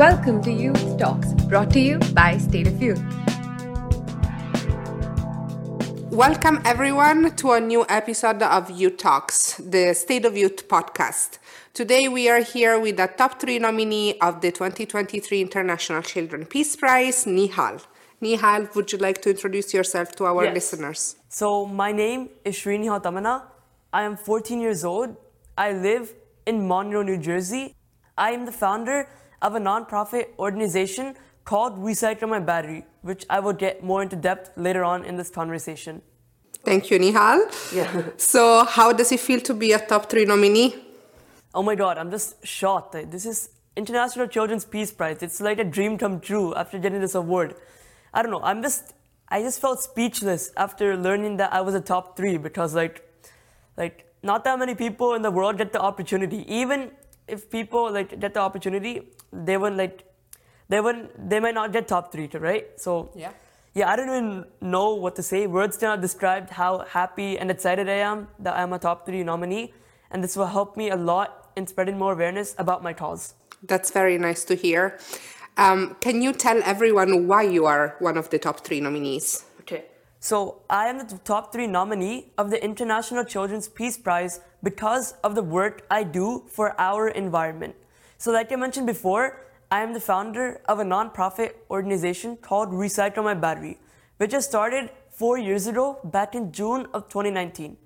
Welcome to Youth Talks, brought to you by State of Youth. Welcome, everyone, to a new episode of Youth Talks, the State of Youth podcast. Today, we are here with the top three nominee of the 2023 International Children Peace Prize, Nihal. Nihal, would you like to introduce yourself to our Yes. listeners? So my name is Srini Tammana. I am 14 years old. I live in Monroe, New Jersey. I am the founder of a nonprofit organization called Recycle My Battery, which I will get more into depth later on in this conversation. Thank you, Nihal. Yeah. So, how does it feel to be a top three nominee? Oh my god, I'm just shocked. This is International Children's Peace Prize. It's like a dream come true after getting this award. I don't know. I'm just I just felt speechless after learning that I was a top 3 because like like not that many people in the world get the opportunity. Even if people like get the opportunity, they wouldn't like they wouldn't they might not get top 3, right? So Yeah. yeah, I don't even know what to say. Words cannot describe how happy and excited I am that I'm a top three nominee, and this will help me a lot in spreading more awareness about my cause. That's very nice to hear. Um, can you tell everyone why you are one of the top three nominees? Okay. So I am the top three nominee of the International Children's Peace Prize because of the work I do for our environment. So, like I mentioned before, I am the founder of a nonprofit organization called Recycle My Battery, which I started four years ago back in June of 2019.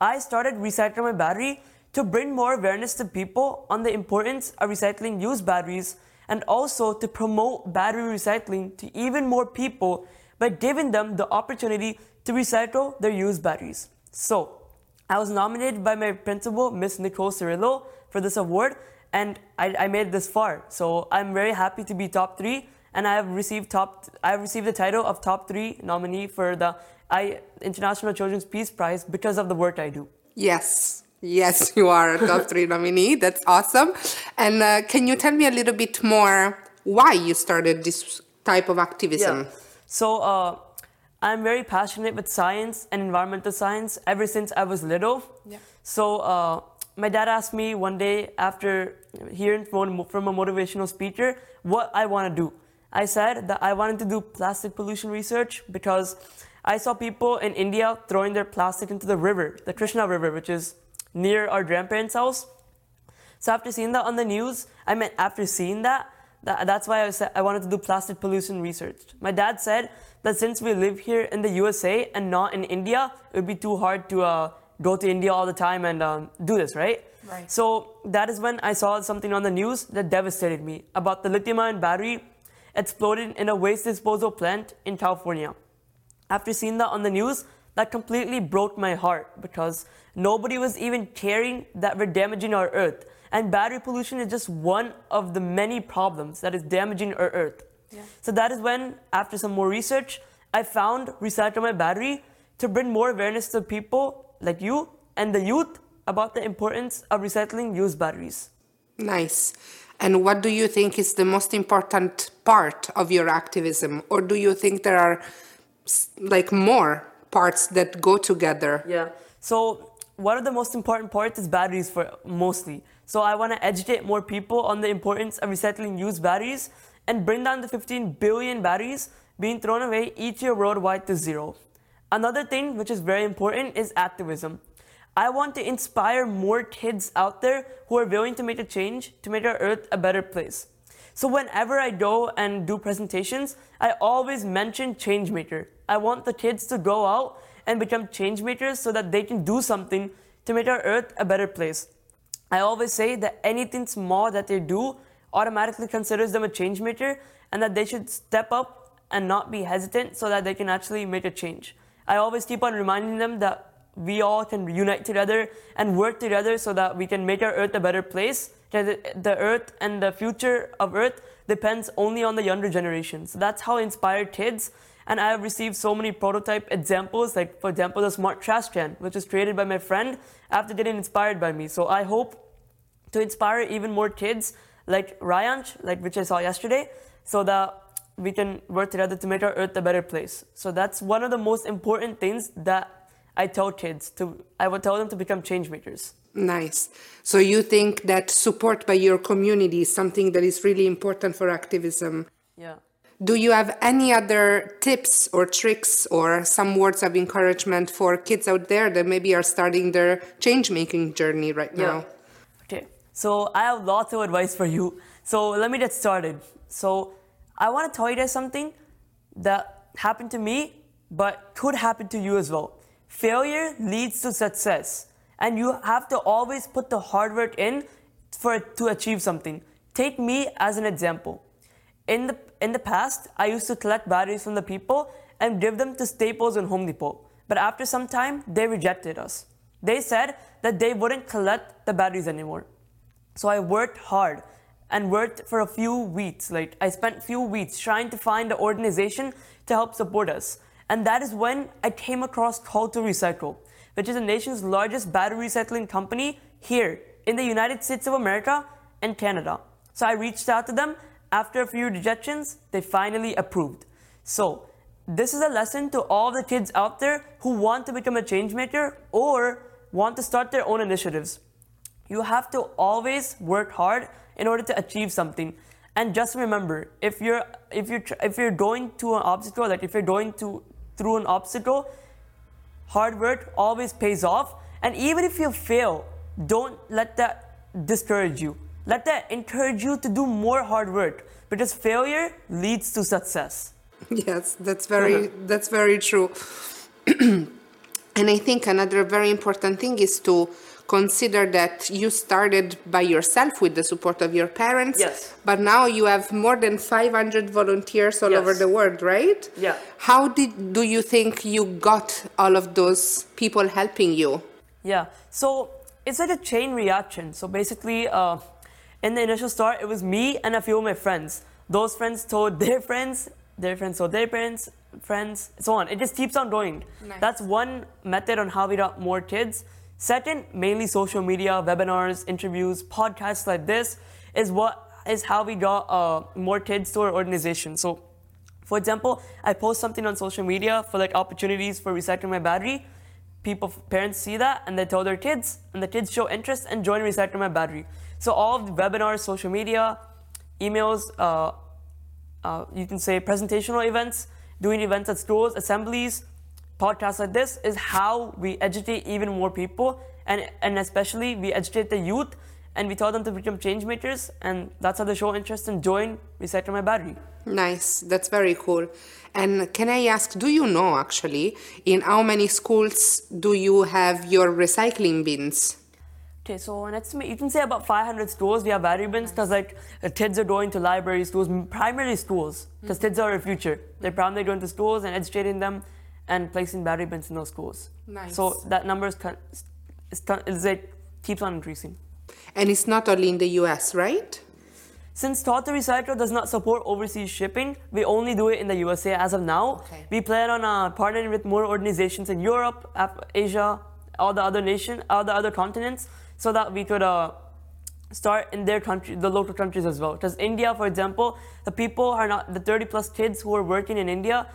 I started Recycle My Battery to bring more awareness to people on the importance of recycling used batteries and also to promote battery recycling to even more people by giving them the opportunity to recycle their used batteries. So, I was nominated by my principal, Miss Nicole Cirillo, for this award, and I, I made it this far. So I'm very happy to be top three, and I have received top. I have received the title of top three nominee for the I International Children's Peace Prize because of the work I do. Yes. Yes, you are a top three nominee. That's awesome. And uh, can you tell me a little bit more why you started this type of activism? Yeah. So uh, I'm very passionate with science and environmental science ever since I was little. Yeah. So uh, my dad asked me one day after hearing from, from a motivational speaker what I want to do. I said that I wanted to do plastic pollution research because I saw people in India throwing their plastic into the river, the Krishna River, which is near our grandparents' house. So after seeing that on the news, I meant after seeing that, that that's why I said I wanted to do plastic pollution research. My dad said that since we live here in the USA and not in India, it would be too hard to uh, go to India all the time and um, do this, right? Right. So that is when I saw something on the news that devastated me about the lithium-ion battery exploded in a waste disposal plant in California. After seeing that on the news, that completely broke my heart because nobody was even caring that we're damaging our earth. And battery pollution is just one of the many problems that is damaging our earth. Yeah. So that is when, after some more research, I found Recycle My Battery to bring more awareness to people like you and the youth about the importance of recycling used batteries. Nice. And what do you think is the most important part of your activism? Or do you think there are like more parts that go together? Yeah. So one of the most important parts is batteries for mostly. So I want to educate more people on the importance of recycling used batteries and bring down the 15 billion batteries being thrown away each year worldwide to zero. Another thing which is very important is activism. I want to inspire more kids out there who are willing to make a change to make our earth a better place. So whenever I go and do presentations, I always mention changemaker. I want the kids to go out and become change makers so that they can do something to make our earth a better place. I always say that anything small that they do automatically considers them a change maker and that they should step up and not be hesitant so that they can actually make a change. I always keep on reminding them that we all can unite together and work together so that we can make our earth a better place. The earth and the future of earth depends only on the younger generation. So that's how I inspire kids. And I have received so many prototype examples, like for example, the smart trash can, which was created by my friend after getting inspired by me. So I hope to inspire even more kids like Ryanch, like which I saw yesterday, so that we can work together to make our earth a better place. So that's one of the most important things that I tell kids to, I would tell them to become change makers. Nice. So you think that support by your community is something that is really important for activism? Yeah. Do you have any other tips or tricks or some words of encouragement for kids out there that maybe are starting their change making journey right now? Okay. So I have lots of advice for you. So let me get started. So I want to tell you guys something that happened to me, but could happen to you as well. Failure leads to success, and you have to always put the hard work in for to achieve something. Take me as an example. In the in the past, I used to collect batteries from the people and give them to Staples and Home Depot. But after some time, they rejected us. They said that they wouldn't collect the batteries anymore. So I worked hard and worked for a few weeks. Like I spent few weeks trying to find an organization to help support us. And that is when I came across Call to Recycle, which is the nation's largest battery recycling company here in the United States of America and Canada. So I reached out to them. After a few rejections, they finally approved. So this is a lesson to all the kids out there who want to become a change maker or want to start their own initiatives. You have to always work hard in order to achieve something. And just remember, if you're if you're if you're going to an obstacle, like if you're going to through an obstacle, hard work always pays off. And even if you fail, don't let that discourage you. Let that encourage you to do more hard work because failure leads to success. Yes, that's very that's very true. and I think another very important thing is to consider that you started by yourself with the support of your parents. Yes. But now you have more than 500 volunteers all Yes. over the world, right? Yeah. How did do you think you got all of those people helping you? Yeah. So it's like a chain reaction. So basically, uh, in the initial start, it was me and a few of my friends. Those friends told their friends, their friends told their parents, friends, so on. It just keeps on going. Nice. That's one method on how we got more kids. Second, mainly social media, webinars, interviews, podcasts like this is what is how we got uh, more kids to our organization. So for example, I post something on social media for like opportunities for recycling my battery. People, parents see that and they tell their kids, and the kids show interest and join recycling my battery. So all of the webinars, social media, emails, uh, uh, you can say presentational events, doing events at schools, assemblies, podcasts like this is how we educate even more people, and and especially we educate the youth, and we tell them to become change makers, and that's how they show interest and join recycling my battery. Nice, that's very cool. And can I ask, do you know actually in how many schools do you have your recycling bins? Okay, so estimate, you can say about 500 schools we have battery bins because like uh, kids are going to libraries, schools, m- primarily schools, because kids are our future. They're primarily going to schools and educating them and placing battery bins in those schools. Nice. So that number is, is, is like, keeps on increasing. And it's not only in the US, right? Since Call to Recycle does not support overseas shipping, we only do it in the USA as of now. Okay. We plan on uh, partnering with more organizations in Europe, Af- Asia, all the other nation, all the other continents, so that we could uh, start in their country, the local countries as well. Because India, for example, the people are not the 30 plus kids who are working in India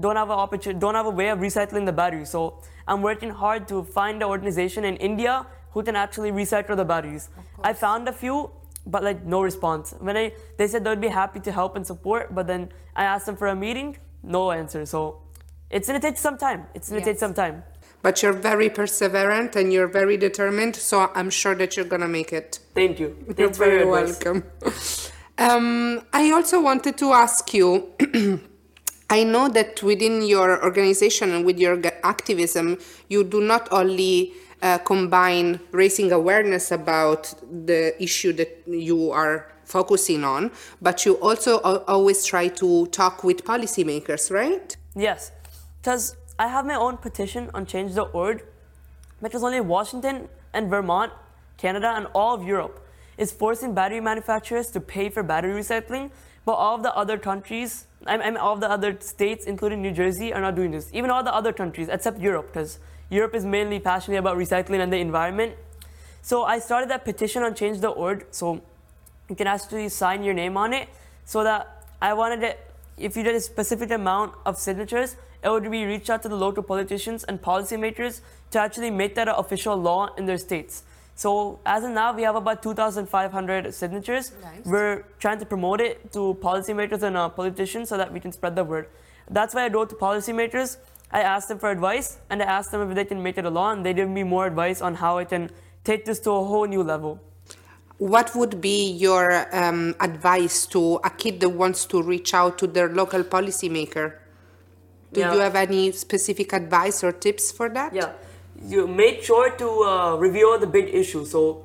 don't have an opportunity, don't have a way of recycling the battery. So I'm working hard to find an organization in India who can actually recycle the batteries. I found a few, but like no response. When I they said they'd be happy to help and support, but then I asked them for a meeting, no answer. So it's gonna take some time. It's gonna take some time. But you're very perseverant and you're very determined, so I'm sure that you're gonna make it. Thank you. You're Thanks very welcome. Um, I also wanted to ask you I know that within your organization and with your activism, you do not only uh, combine raising awareness about the issue that you are focusing on, but you also al- always try to talk with policymakers, right? Yes, because I have my own petition on change.org, is only Washington and Vermont, Canada, and all of Europe is forcing battery manufacturers to pay for battery recycling, but all of the other countries, I I mean, all of the other states, including New Jersey, are not doing this. Even all the other countries, except Europe, because Europe is mainly passionate about recycling and the environment. So I started that petition on change.org. So you can actually sign your name on it so that I wanted it if you did a specific amount of signatures it would be reach out to the local politicians and policymakers to actually make that an official law in their states. So as of now, we have about 2,500 signatures. Nice. We're trying to promote it to policymakers and uh, politicians so that we can spread the word. That's why I wrote to policymakers. I asked them for advice, and I asked them if they can make it a law, and they gave me more advice on how I can take this to a whole new level. What would be your um, advice to a kid that wants to reach out to their local policymaker? Do Yeah. you have any specific advice or tips for that? Yeah, you make sure to uh, review the big issues. So,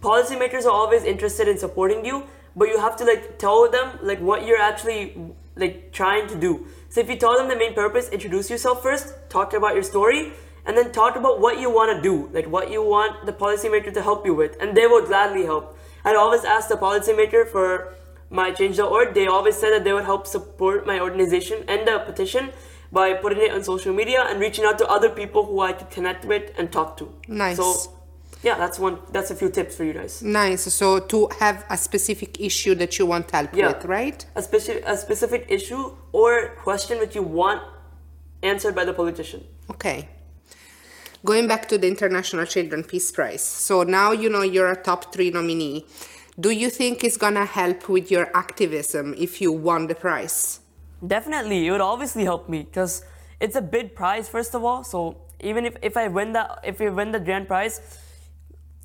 policymakers are always interested in supporting you, but you have to like tell them like what you're actually like trying to do. So if you tell them the main purpose, introduce yourself first, talk about your story, and then talk about what you want to do, like what you want the policymaker to help you with, and they will gladly help. I always ask the policymaker for my change.org. They always said that they would help support my organization and the petition by putting it on social media and reaching out to other people who I could connect with and talk to. Nice. So, yeah, that's one. That's a few tips for you guys. Nice. So to have a specific issue that you want help Yeah. with, right? A specific a specific issue or question that you want answered by the politician. Okay. Going back to the International Children Peace Prize. So now you know you're a top three nominee. Do you think it's gonna help with your activism if you won the prize? Definitely, it would obviously help me because it's a big prize, first of all. So even if, if I win that, if we win the grand prize,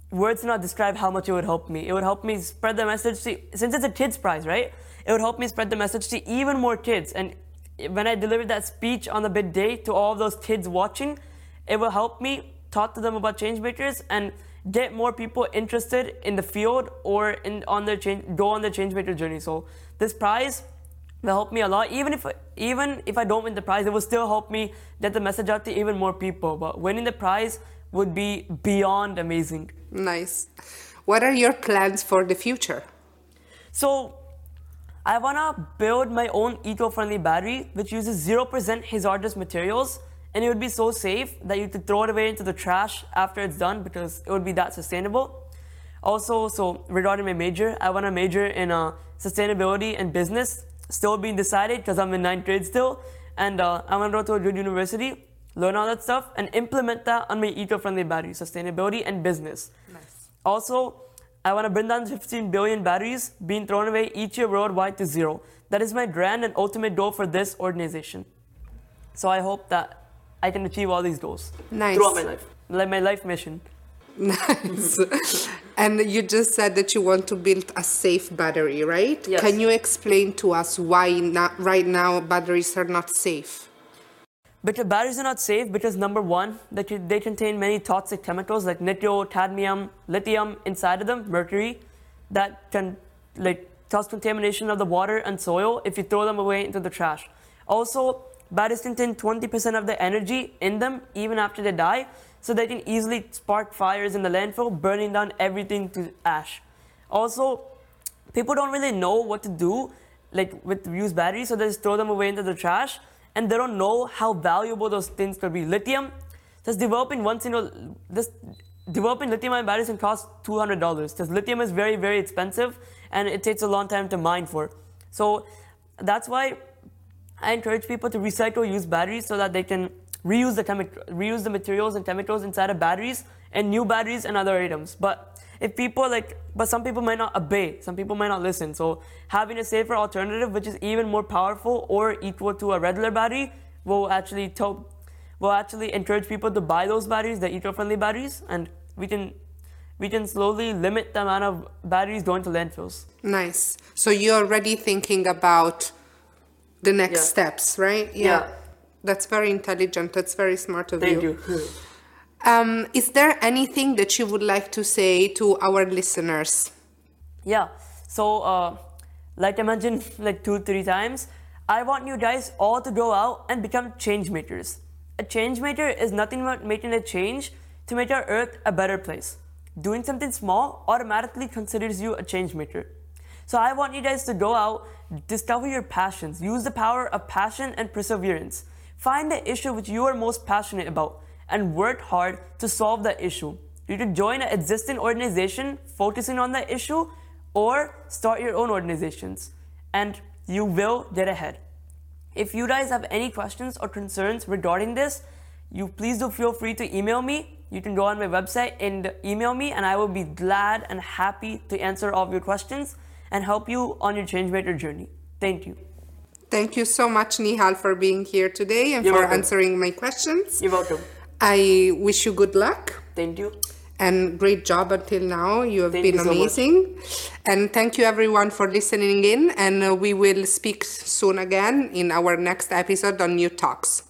words cannot describe how much it would help me. It would help me spread the message to, since it's a kids prize, right? It would help me spread the message to even more kids. And when I delivered that speech on the big day to all those kids watching, it will help me talk to them about change makers and get more people interested in the field or in on their change go on their change maker journey. So this prize will help me a lot. Even if even if I don't win the prize, it will still help me get the message out to even more people. But winning the prize would be beyond amazing. Nice. What are your plans for the future? So I wanna build my own eco-friendly battery which uses zero percent hazardous materials and it would be so safe that you could throw it away into the trash after it's done because it would be that sustainable. Also, so regarding my major, I want to major in uh, sustainability and business. Still being decided because I'm in ninth grade still, and uh, I want to go to a good university, learn all that stuff, and implement that on my eco-friendly battery, sustainability and business. Nice. Also, I want to bring down 15 billion batteries being thrown away each year worldwide to zero. That is my grand and ultimate goal for this organization. So I hope that I can achieve all these goals Nice. throughout my life, like my life mission. Nice. and you just said that you want to build a safe battery, right? Yes. Can you explain to us why not, right now batteries are not safe? Because batteries are not safe because number one, that can- they contain many toxic chemicals like nickel, cadmium, lithium inside of them, mercury, that can like cause contamination of the water and soil if you throw them away into the trash. Also, batteries contain 20% of the energy in them even after they die, so they can easily spark fires in the landfill, burning down everything to ash. Also, people don't really know what to do like with used batteries, so they just throw them away into the trash, and they don't know how valuable those things could be. Lithium, just developing one single, this developing lithium-ion batteries can cost two hundred dollars because lithium is very very expensive and it takes a long time to mine for. So that's why I encourage people to recycle used batteries so that they can reuse the reuse the materials and chemicals inside of batteries and new batteries and other items. But if people like, but some people might not obey, some people might not listen. So having a safer alternative, which is even more powerful or equal to a regular battery, will actually will actually encourage people to buy those batteries, the eco-friendly batteries, and we can we can slowly limit the amount of batteries going to landfills. Nice. So you're already thinking about the next Yeah. steps, right? Yeah. That's very intelligent. That's very smart of Thank you. you. Um, is there anything that you would like to say to our listeners? Yeah. So, uh, like I mentioned like two, three times, I want you guys all to go out and become change makers. A change maker is nothing but making a change to make our earth a better place. Doing something small automatically considers you a change maker. So I want you guys to go out, discover your passions, use the power of passion and perseverance. Find the issue which you are most passionate about and work hard to solve that issue. You could join an existing organization focusing on that issue or start your own organizations and you will get ahead. If you guys have any questions or concerns regarding this, you please do feel free to email me. You can go on my website and email me, and I will be glad and happy to answer all of your questions and help you on your change changemaker journey. Thank you. Thank you so much, Nihal, for being here today and You're for welcome. answering my questions. You're welcome. I wish you good luck Thank you. and great job until now. You have Thank been you so much. amazing. And thank you everyone for listening in. And uh, we will speak soon again in our next episode on Youth Talks.